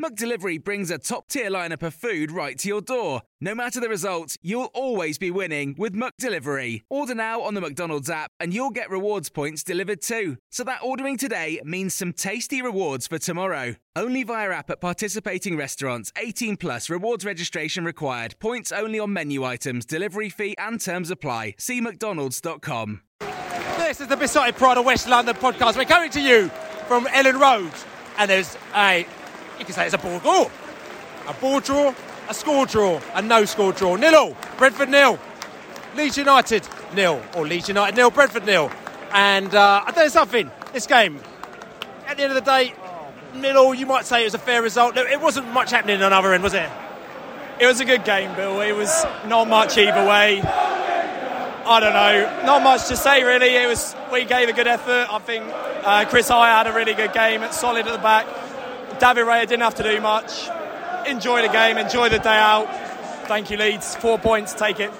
McDelivery brings a top tier lineup of food right to your door. No matter the result, you'll always be winning with McDelivery. Order now on the McDonald's app and you'll get rewards points delivered too. So that ordering today means some tasty rewards for tomorrow. Only via app at participating restaurants. 18 plus rewards registration required. Points only on menu items, delivery fee and terms apply. See McDonald's.com. This is the Beesotted Pride of West London podcast. We're coming to you from Elland Road, and there's a you can say it's a ball draw. A ball draw, a score draw, a no score draw. Nil all. Brentford nil. Leeds United nil. Or Leeds United nil. Brentford nil. And uh, I tell you something, this game, at the end of the day, nil all, you might say it was a fair result. It wasn't much happening on the other end, was it? It was a good game, Bill. It was not much either way. I don't know, not much to say really. It was we gave a good effort. I think uh, Chris High had a really good game. It's solid at the back. David Raya didn't have to do much. Enjoy the game, enjoy the day out. Thank you, Leeds. Four points, take it.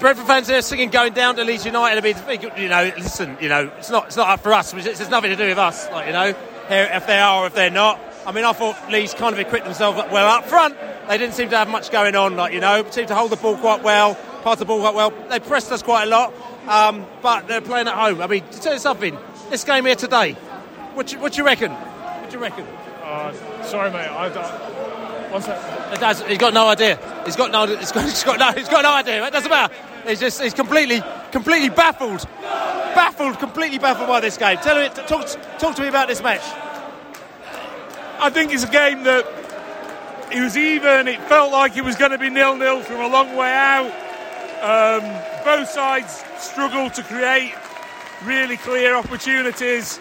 Brentford fans are singing "Going Down" to Leeds United. I mean, you know, listen, you know, it's not it's not up for us. It's, nothing to do with us. Like you know, if they are or if they're not. I mean, I thought Leeds kind of equipped themselves well up front. They didn't seem to have much going on. Like you know, seemed to hold the ball quite well, pass the ball quite well. They pressed us quite a lot, um, but they're playing at home. I mean, to tell you something, this game here today, what you, what you reckon? What do you reckon? Uh, sorry, mate. I don't. One sec. He's got no idea. He's got no. He's got, he's got no. He's got no idea. It doesn't matter. He's just. He's completely, completely baffled. Baffled. Completely baffled by this game. Tell me. Talk. Talk to me about this match. I think it's a game that it was even. It felt like it was going to be nil-nil from a long way out. Um, both sides struggled to create really clear opportunities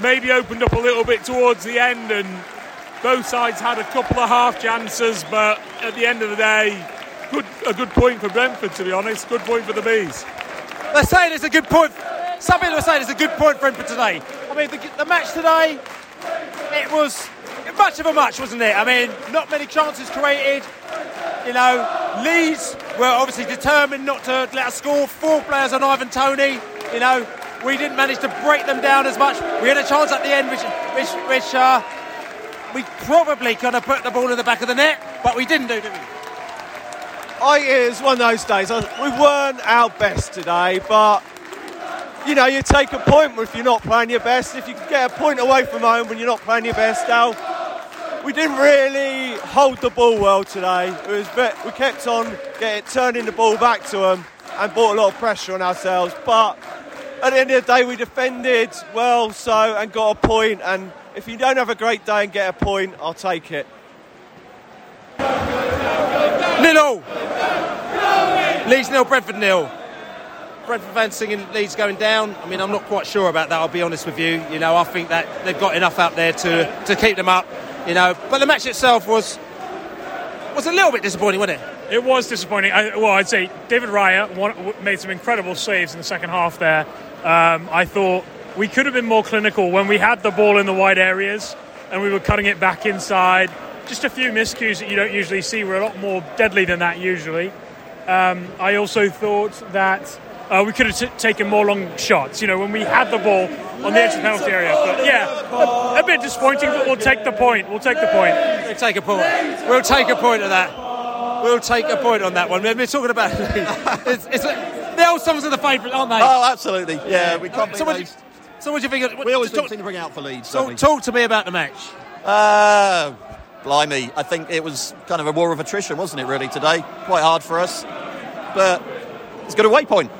maybe opened up a little bit towards the end, and both sides had a couple of half chances, but at the end of the day, good a good point for Brentford, to be honest. Good point for the Bees. They're saying it's a good point. Some people are saying it's a good point for Brentford today. I mean, the, the match today, it was much of a match, wasn't it? I mean, not many chances created. You know, Leeds were obviously determined not to let us score. Four players on Ivan Toney. You know, we didn't manage to break them down as much. We had a chance at the end, which, which, which uh, we probably could have put the ball in the back of the net, but we didn't do, did we? I, it was one of those days. We weren't our best today, but you know, you take a point if you're not playing your best. If you can get a point away from home when you're not playing your best, now we didn't really hold the ball well today. It was we kept on getting turning the ball back to them and brought a lot of pressure on ourselves, but at the end of the day, we defended well, so and got a point. And if you don't have a great day and get a point, I'll take it. Nil Leeds nil, Brentford nil. Brentford fans singing Leeds going down. I mean, I'm not quite sure about that. I'll be honest with you. You know, I think that they've got enough out there to to keep them up. You know, but the match itself was was a little bit disappointing, wasn't it? It was disappointing. I, well, I'd say David Raya made some incredible saves in the second half there. Um, I thought we could have been more clinical when we had the ball in the wide areas and we were cutting it back inside. Just a few miscues that you don't usually see were a lot more deadly than that usually. Um, I also thought that uh, we could have t- taken more long shots. You know, when we had the ball on the edge of the penalty area. But yeah, a, a, bit disappointing, but we'll take the point. We'll take the point. We'll take a point. We'll take a point of that. We'll take a point on that one. We're talking about it's, it's, the old songs are the favourite, aren't they? Oh, absolutely. Yeah, we can't so, what, so what do you think? Of, we always talk, seem to bring out for Leeds. So talk to me about the match. Uh, blimey, I think it was kind of a war of attrition, wasn't it, really, today? Quite hard for us. But it's a good away point.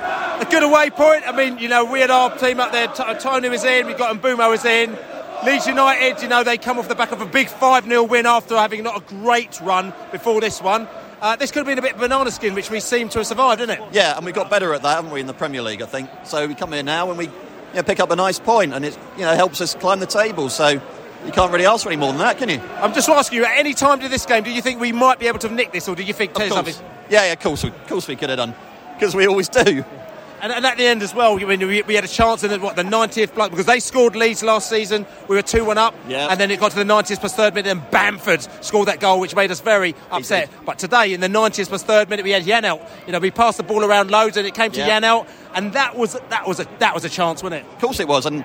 A good away point. I mean, you know, we had our team up there. T- Toney was in, we got Mbeumo was in. Leeds United, you know, they come off the back of a big 5 0 win after having not a great run before this one. Uh, this could have been a bit banana skin, which we seem to have survived, didn't it? Yeah, and we got better at that, haven't we, in the Premier League, I think. So we come here now and we you know, pick up a nice point, and it you know helps us climb the table. So you can't really ask for any more than that, can you? I'm just asking you, at any time to this game, do you think we might be able to nick this, or do you think Of course. Yeah, yeah, of course, we- of course we could have done. Because we always do. And, and at the end as well, I mean, we, we had a chance in the, what the 90th block because they scored Leeds last season. We were two one up, Yeah. and then it got to the 90th plus third minute, and Bamford scored that goal, which made us very upset. But today, in the 90th plus third minute, we had Janelt. You know, we passed the ball around loads, and it came to Yeah. Janelt, and that was that was a that was a chance, wasn't it? Of course it was, and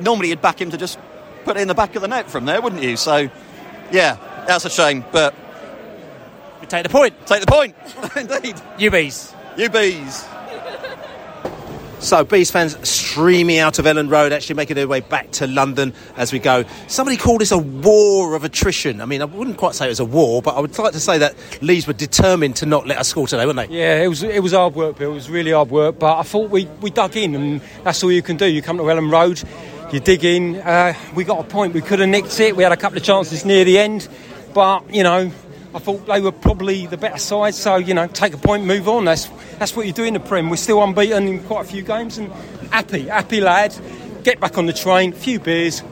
normally you'd back him to just put it in the back of the net from there, wouldn't you? So, yeah, that's a shame, but we take the point. Take the point, indeed. UBs. UBs. So, Bees fans streaming out of Elland Road, actually making their way back to London as we go. Somebody called this a war of attrition. I mean, I wouldn't quite say it was a war, but I would like to say that Leeds were determined to not let us score today, weren't they? Yeah, it was it was hard work, Bill. It was really hard work, but I thought we, we dug in, and that's all you can do. You come to Elland Road, you dig in. Uh, we got a point. We could have nicked it. We had a couple of chances near the end, but you know, I thought they were probably the better side. So you know, take a point, move on. That's that's what you do in the Prem. We're still unbeaten in quite a few games, and happy, happy lad. Get back on the train, few beers,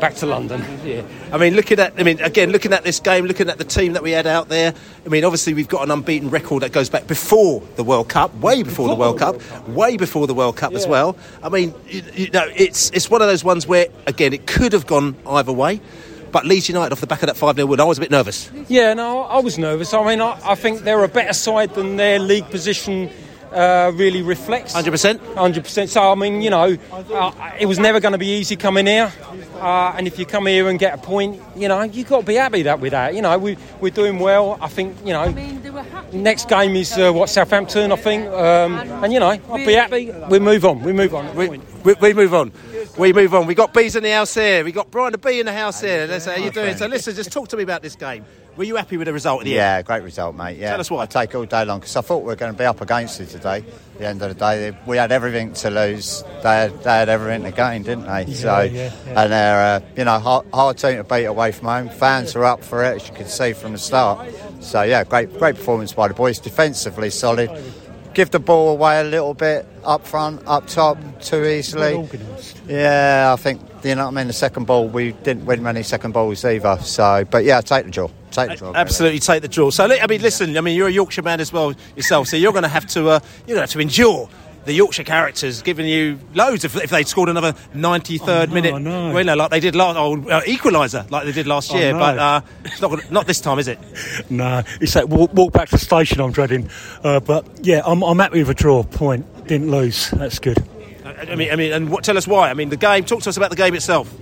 back to London. Yeah. I mean, looking at, I mean, again, looking at this game, looking at the team that we had out there. I mean, obviously we've got an unbeaten record that goes back before the World Cup, way before, the World Cup, way before the World Cup as well. I mean, you, you know, it's it's one of those ones where, again, it could have gone either way. But Leeds United off the back of that 5 0 win, I was a bit nervous. Yeah, no, I was nervous. I mean, I, I think they're a better side than their league position uh, really reflects. 100%? 100%. So, I mean, you know, uh, it was never going to be easy coming here. Uh, and if you come here and get a point, you know, you've got to be happy that with that. You know, we, we're doing well. I think, you know, next game is, uh, what, Southampton, I think. Um, and, you know, I'll be happy. We move on. We move on. We, we, we move on. We move on. We got bees in the house here. We got Brian the Bee in the house here. Let's how you doing. So listen, just talk to me about this game. Were you happy with the result at the Yeah, end? great result, mate. Yeah. Tell us why. I take it all day long because I thought we were going to be up against it today. At the end of the day, we had everything to lose. They had, they had everything to gain, didn't they? so, yeah, yeah. and they're uh, you know hard, hard team to beat away from home. Fans are up for it, as you can see from the start. So yeah, great great performance by the boys. Defensively solid. Give the ball away a little bit up front, up top, too easily. Yeah, I think you know what I mean. The second ball, we didn't win many second balls either. So, but yeah, take the draw. Take the draw. Absolutely take the draw. So, I mean, listen, I mean, you're a Yorkshire man as well yourself, so you're going to have to, uh, you're going to have to endure the Yorkshire characters giving you loads if, if they'd scored another 93rd minute winner like they did last, or uh, equaliser like they did last I year. know. But uh, it's not, gonna, not this time, is it? No, it's that walk, walk back to the station I'm dreading. Uh, but yeah, I'm, I'm happy with a draw. Point. Didn't lose. That's good. I mean, I mean, and what, tell us why. I mean, the game. Talk to us about the game itself.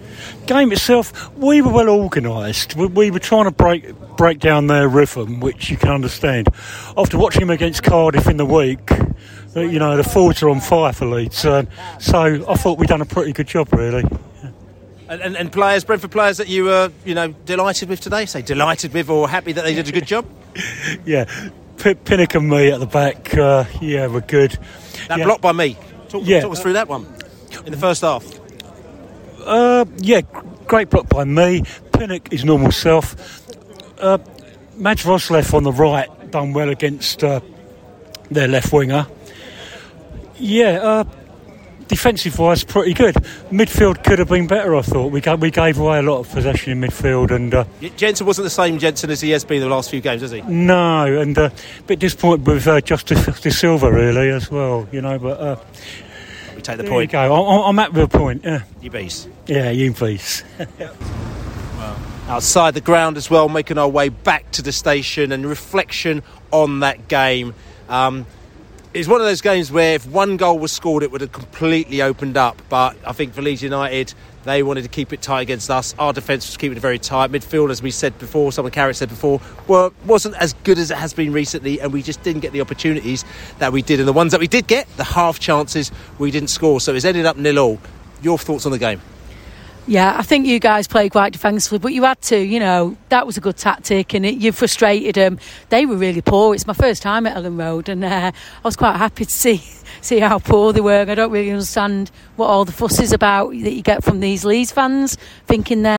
Game itself, we were well organised. We, we were trying to break break down their rhythm, which you can understand. After watching them against Cardiff in the week, uh, you know the forwards are on fire for Leeds. Uh, so I thought we'd done a pretty good job, really. And, and, and players, Brentford players that you were, you know, delighted with today. Say delighted with, or happy that they did a good job. Yeah, P- Pinnock and me at the back, uh, yeah, we're good. That Yeah. block by me. Talk, Yeah. talk us through that one in the first half. Uh, yeah, great block by me. Pinnock is normal self. Uh, Roerslev on the right done well against uh, their left winger. Yeah, uh, defensive wise, pretty good. Midfield could have been better, I thought. We gave, we gave away a lot of possession in midfield, and uh, Jensen wasn't the same Jensen as he has been the last few games, has he? no, and uh, a bit disappointed with uh, Justice Dasilva, really, as well, you know, but. Uh, we take the there point. You go. I'm, I'm happy the point, yeah. You beast. Yeah, you please. outside the ground as well, making our way back to the station and reflection on that game. Um, it's one of those games where if one goal was scored, it would have completely opened up. But I think for Leeds United, they wanted to keep it tight against us. Our defence was keeping it very tight. Midfield, as we said before, someone Carrot said before, well, wasn't as good as it has been recently, and we just didn't get the opportunities that we did. And the ones that we did get, the half chances, we didn't score. So it's ended up nil all. Your thoughts on the game? Yeah, I think you guys played quite defensively, but you had to, you know, that was a good tactic and it, you frustrated them. They were really poor. It's my first time at Elland Road and uh, I was quite happy to see see how poor they were. I don't really understand what all the fuss is about that you get from these Leeds fans, thinking they're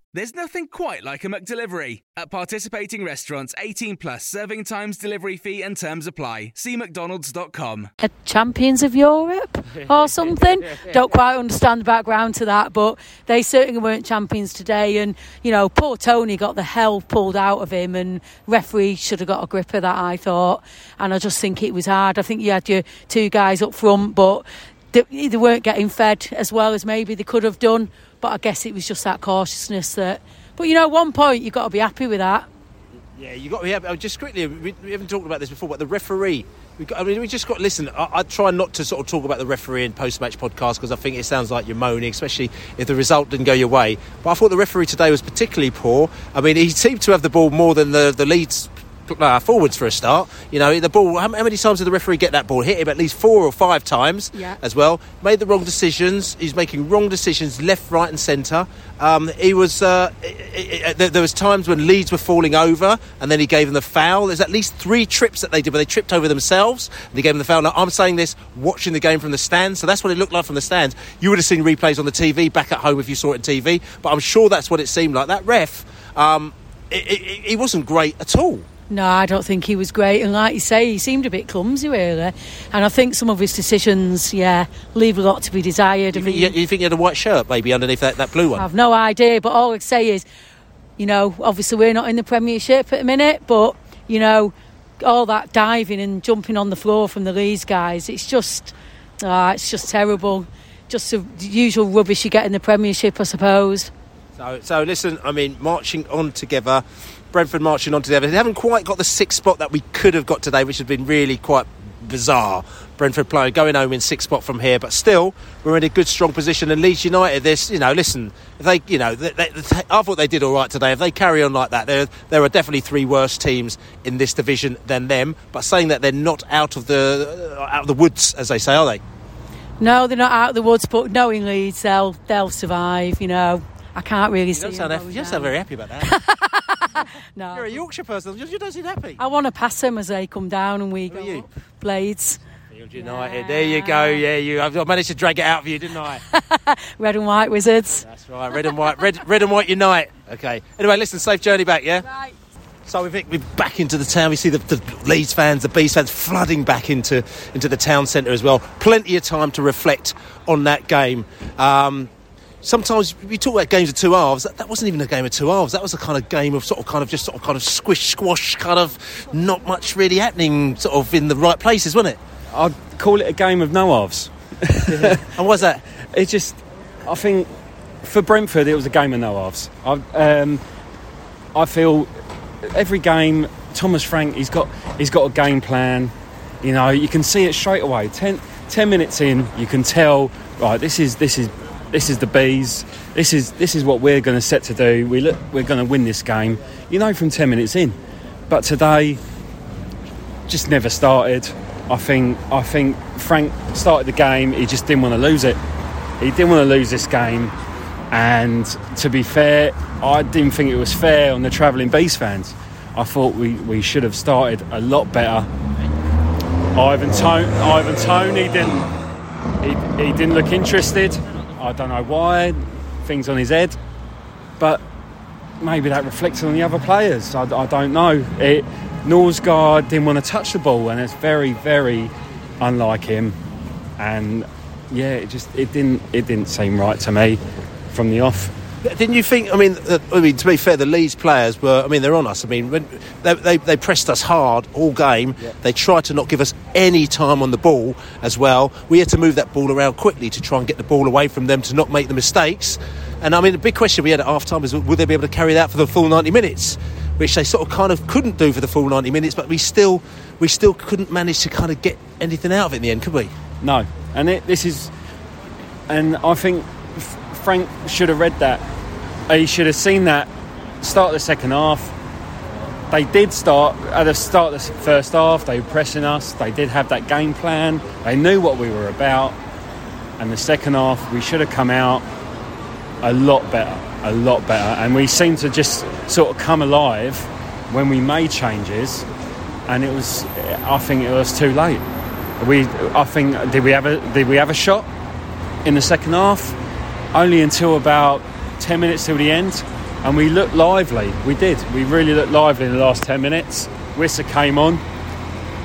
There's nothing quite like a McDelivery. At participating restaurants, 18 plus serving times, delivery fee, and terms apply. See McDonald's.com. a uh, champions of Europe or something. Don't quite understand the background to that, but they certainly weren't champions today. And you know, poor Toney got the hell pulled out of him, and referee should have got a grip of that. I thought, and I just think it was hard. I think you had your two guys up front, but they, they weren't getting fed as well as maybe they could have done. But I guess it was just that cautiousness that. But you know, at one point you've got to be happy with that. Yeah, you got. Yeah, oh, just quickly, we, haven't talked about this before, but the referee. Got, I mean, we just got. Listen, I, I try not to sort of talk about the referee in post-match podcast because I think it sounds like you're moaning, especially if the result didn't go your way. But I thought the referee today was particularly poor. I mean, he seemed to have the ball more than the the Leeds uh, forwards for a start. You know, the ball. How, how many times did the referee get that ball? Hit him at least four or five times Yeah. as well. Made the wrong decisions. He's making wrong decisions left, right, and centre. Um, he was. Uh, i- i- i- there was times when Leeds were falling over, and then he gave them the foul. There's at least three trips that they did where they tripped over themselves. And they gave them the foul. Now I'm saying this watching the game from the stands, so that's what it looked like from the stands. You would have seen replays on the TV back at home if you saw it on TV, but I'm sure that's what it seemed like. That ref, um, he wasn't great at all. No, I don't think he was great. And like you say, he seemed a bit clumsy, really. And I think some of his decisions, yeah, leave a lot to be desired. You I think, mean, you, think he had a white shirt maybe underneath that, that blue one? I've no idea, but all I'd say is, you know, obviously we're not in the Premiership at the minute, but, you know, all that diving and jumping on the floor from the Leeds guys, it's just, ah, it's just terrible. Just the usual rubbish you get in the Premiership, I suppose. So, so listen, I mean, marching on together, Brentford marching on together. They haven't quite got the sixth spot that we could have got today, which has been really quite bizarre. Brentford playing going home in sixth spot from here, but still we're in a good strong position. And Leeds United, this you know, listen, if they you know, they, they, I thought they did all right today. If they carry on like that, there there are definitely three worse teams in this division than them. But saying that they're not out of the uh, out of the woods, as they say, are they? No, they're not out of the woods, but knowing Leeds, they'll, they'll survive, you know. I can't really You see don't sound, you don't sound very happy about that. No. You're a Yorkshire person. You you don't seem happy. I want to pass them as they come down and we go you? Blades. Field United. There you go. Yeah, you. I've I managed to drag it out of you, didn't I? Red and white wizards. That's right. Red and white. Red, red and white unite. Okay. Anyway, listen. Safe journey back. Yeah. Right. So we're, we're back into the town. We see the, the Leeds fans, the Bees fans flooding back into into the town centre as well. Plenty of time to reflect on that game. Um, sometimes we talk about games of two halves. That, that wasn't even a game of two halves. That was a kind of game of sort of kind of just sort of kind of squish squash, kind of not much really happening, sort of in the right places, wasn't it? I'd call it a game of no halves. and was that? It just, I think, for Brentford, it was a game of no halves. I, um, I feel every game, Thomas Frank, he's got he's got a game plan. You know, you can see it straight away. Ten, 10 minutes in, you can tell. Right, this is this is this is the bees. This is this is what we're going to set to do. We look, we're going to win this game. You know, from 10 minutes in. But today, just never started. I think I think Frank started the game. He just didn't want to lose it. He didn't want to lose this game. And to be fair, I didn't think it was fair on the travelling Beast fans. I thought we, we should have started a lot better. Ivan Tone, Ivan Toney didn't he, he didn't look interested. I don't know why. Things on his head, but maybe that reflected on the other players. I, I don't know. It, Norgaard didn't want to touch the ball, and it's very, very unlike him. And yeah, it just it didn't it didn't seem right to me from the off. Didn't you think? I mean, I mean, to be fair, the Leeds players were. I mean, they're on us. I mean, when they, they, they pressed us hard all game. Yeah. They tried to not give us any time on the ball as well. We had to move that ball around quickly to try and get the ball away from them to not make the mistakes. And I mean, the big question we had at half time is would they be able to carry that for the full 90 minutes? Which they sort of kind of couldn't do for the full 90 minutes, but we still we still couldn't manage to kind of get anything out of it in the end, could we? No, and it, this is, and I think F- Frank should have read that. Uh, he should have seen that. Start the second half. They did start at the start of the first half. They were pressing us. They did have that game plan. They knew what we were about. And the second half, we should have come out a lot better, a lot better. And we seemed to just sort of come alive when we made changes. And it was, I think it was too late. We, I think, did we have a did we have a shot in the second half? Only until about ten minutes till the end, and we looked lively. We did. We really looked lively in the last ten minutes. Wissa came on,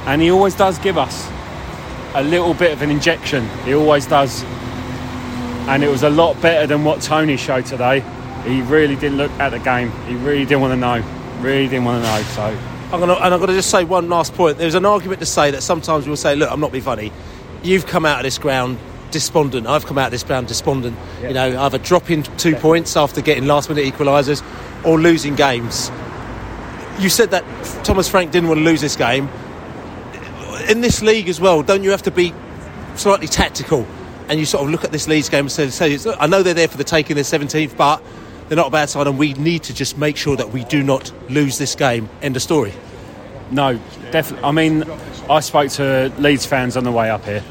and he always does give us a little bit of an injection. He always does, and it was a lot better than what Toney showed today. He really didn't look at the game. He really didn't want to know. Really didn't want to know. So. I'm gonna, and got to just say one last point. There's an argument to say that sometimes we'll say, look, I'm not being funny. You've come out of this ground despondent. I've come out of this ground despondent. You know, either dropping two points after getting last minute equalisers or losing games. You said that Thomas Frank didn't want to lose this game. In this league as well, don't you have to be slightly tactical? And you sort of look at this Leeds game and say, say I know they're there for the taking, they're 17th, but they're not a bad side, and we need to just make sure that we do not lose this game. End of story. No, definitely. I mean, I spoke to Leeds fans on the way up here.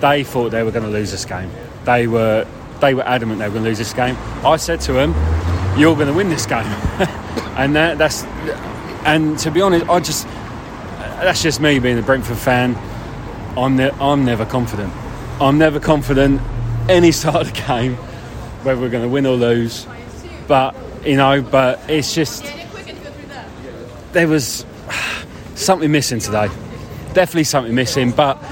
They thought they were going to lose this game. They were they were adamant they were going to lose this game. I said to them, "You're going to win this game," and that, that's and to be honest, I just that's just me being a Brentford fan. I'm ne- I'm never confident. I'm never confident any start of the game whether we're going to win or lose. But you know, but it's just there was something missing today. Definitely something missing, but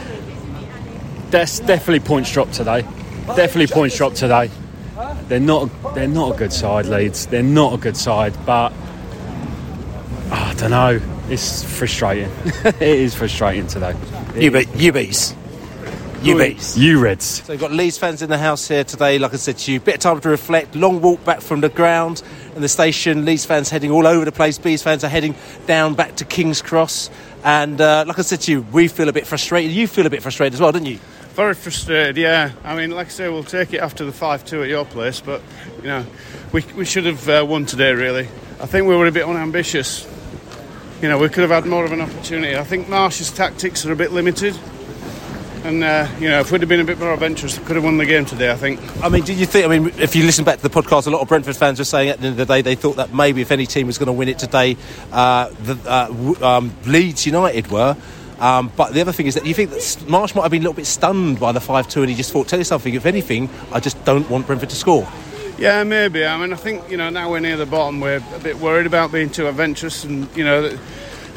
that's definitely points dropped today. Definitely points dropped today. They're not they're not a good side, Leeds. They're not a good side, but oh, I don't know. It's frustrating. it is frustrating today. You beat you beats. You beats. You Reds. So we've got Leeds fans in the house here today, like I said to you. Bit of time to reflect, long walk back from the ground and the station. Leeds fans heading all over the place. Bees fans are heading down back to King's Cross. And uh, like I said to you, we feel a bit frustrated. You feel a bit frustrated as well, don't you? Very frustrated, yeah. I mean, like I say, we'll take it after the 5 2 at your place, but, you know, we, we should have uh, won today, really. I think we were a bit unambitious. You know, we could have had more of an opportunity. I think Marsh's tactics are a bit limited. And, uh, you know, if we'd have been a bit more adventurous, we could have won the game today, I think. I mean, did you think? I mean, if you listen back to the podcast, a lot of Brentford fans were saying at the end of the day they thought that maybe if any team was going to win it today, uh, the, uh, um, Leeds United were. Um, but the other thing is that you think that Marsh might have been a little bit stunned by the 5 2 and he just thought, tell you something, if anything, I just don't want Brentford to score. Yeah, maybe. I mean, I think, you know, now we're near the bottom, we're a bit worried about being too adventurous and, you know,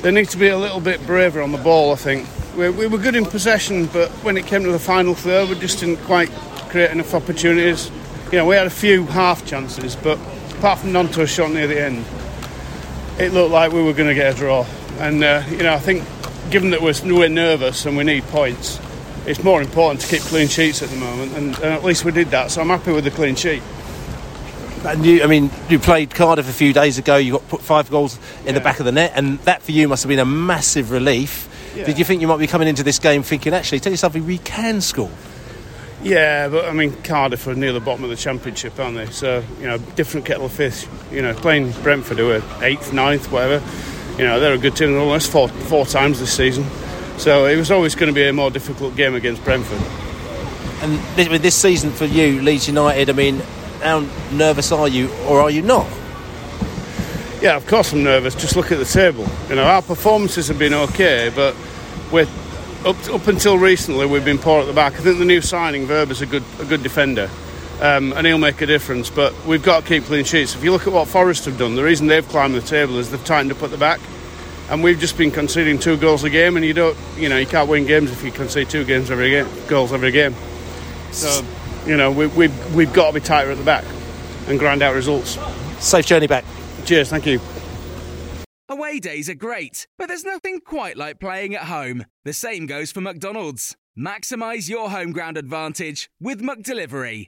they need to be a little bit braver on the ball, I think. We, we were good in possession, but when it came to the final third, we just didn't quite create enough opportunities. You know, we had a few half chances, but apart from Gnonto's shot near the end, it looked like we were going to get a draw. And, uh, you know, I think given that we're, we're nervous and we need points, it's more important to keep clean sheets at the moment, and, and at least we did that, so I'm happy with the clean sheet. And you, I mean, you played Cardiff a few days ago. You got put five goals in the back of the net, and that for you must have been a massive relief. Yeah. Did you think you might be coming into this game thinking, actually, tell yourself we can score? Yeah, but I mean, Cardiff are near the bottom of the championship, aren't they? So, you know, different kettle of fish. You know, playing Brentford, who are eighth, ninth, whatever, you know, they're a good team. They've almost four, four times this season. So it was always going to be a more difficult game against Brentford. And this, with this season for you, Leeds United, I mean, how nervous are you, or are you not? Yeah, of course I'm nervous. Just look at the table. You know, our performances have been okay, but we're up up until recently we've been poor at the back. I think the new signing Wöber is a good a good defender, Um, and he'll make a difference. But we've got to keep clean sheets. If you look at what Forest have done, the reason they've climbed the table is they've tightened up at the back, and we've just been conceding two goals a game. And you don't, you know, you can't win games if you concede two games every game, goals every game. So, you know, we, we've we've got to be tighter at the back and grind out results. Safe journey back. Cheers. Thank you. Away days are great, but there's nothing quite like playing at home. The same goes for McDonald's. Maximise your home ground advantage with McDelivery.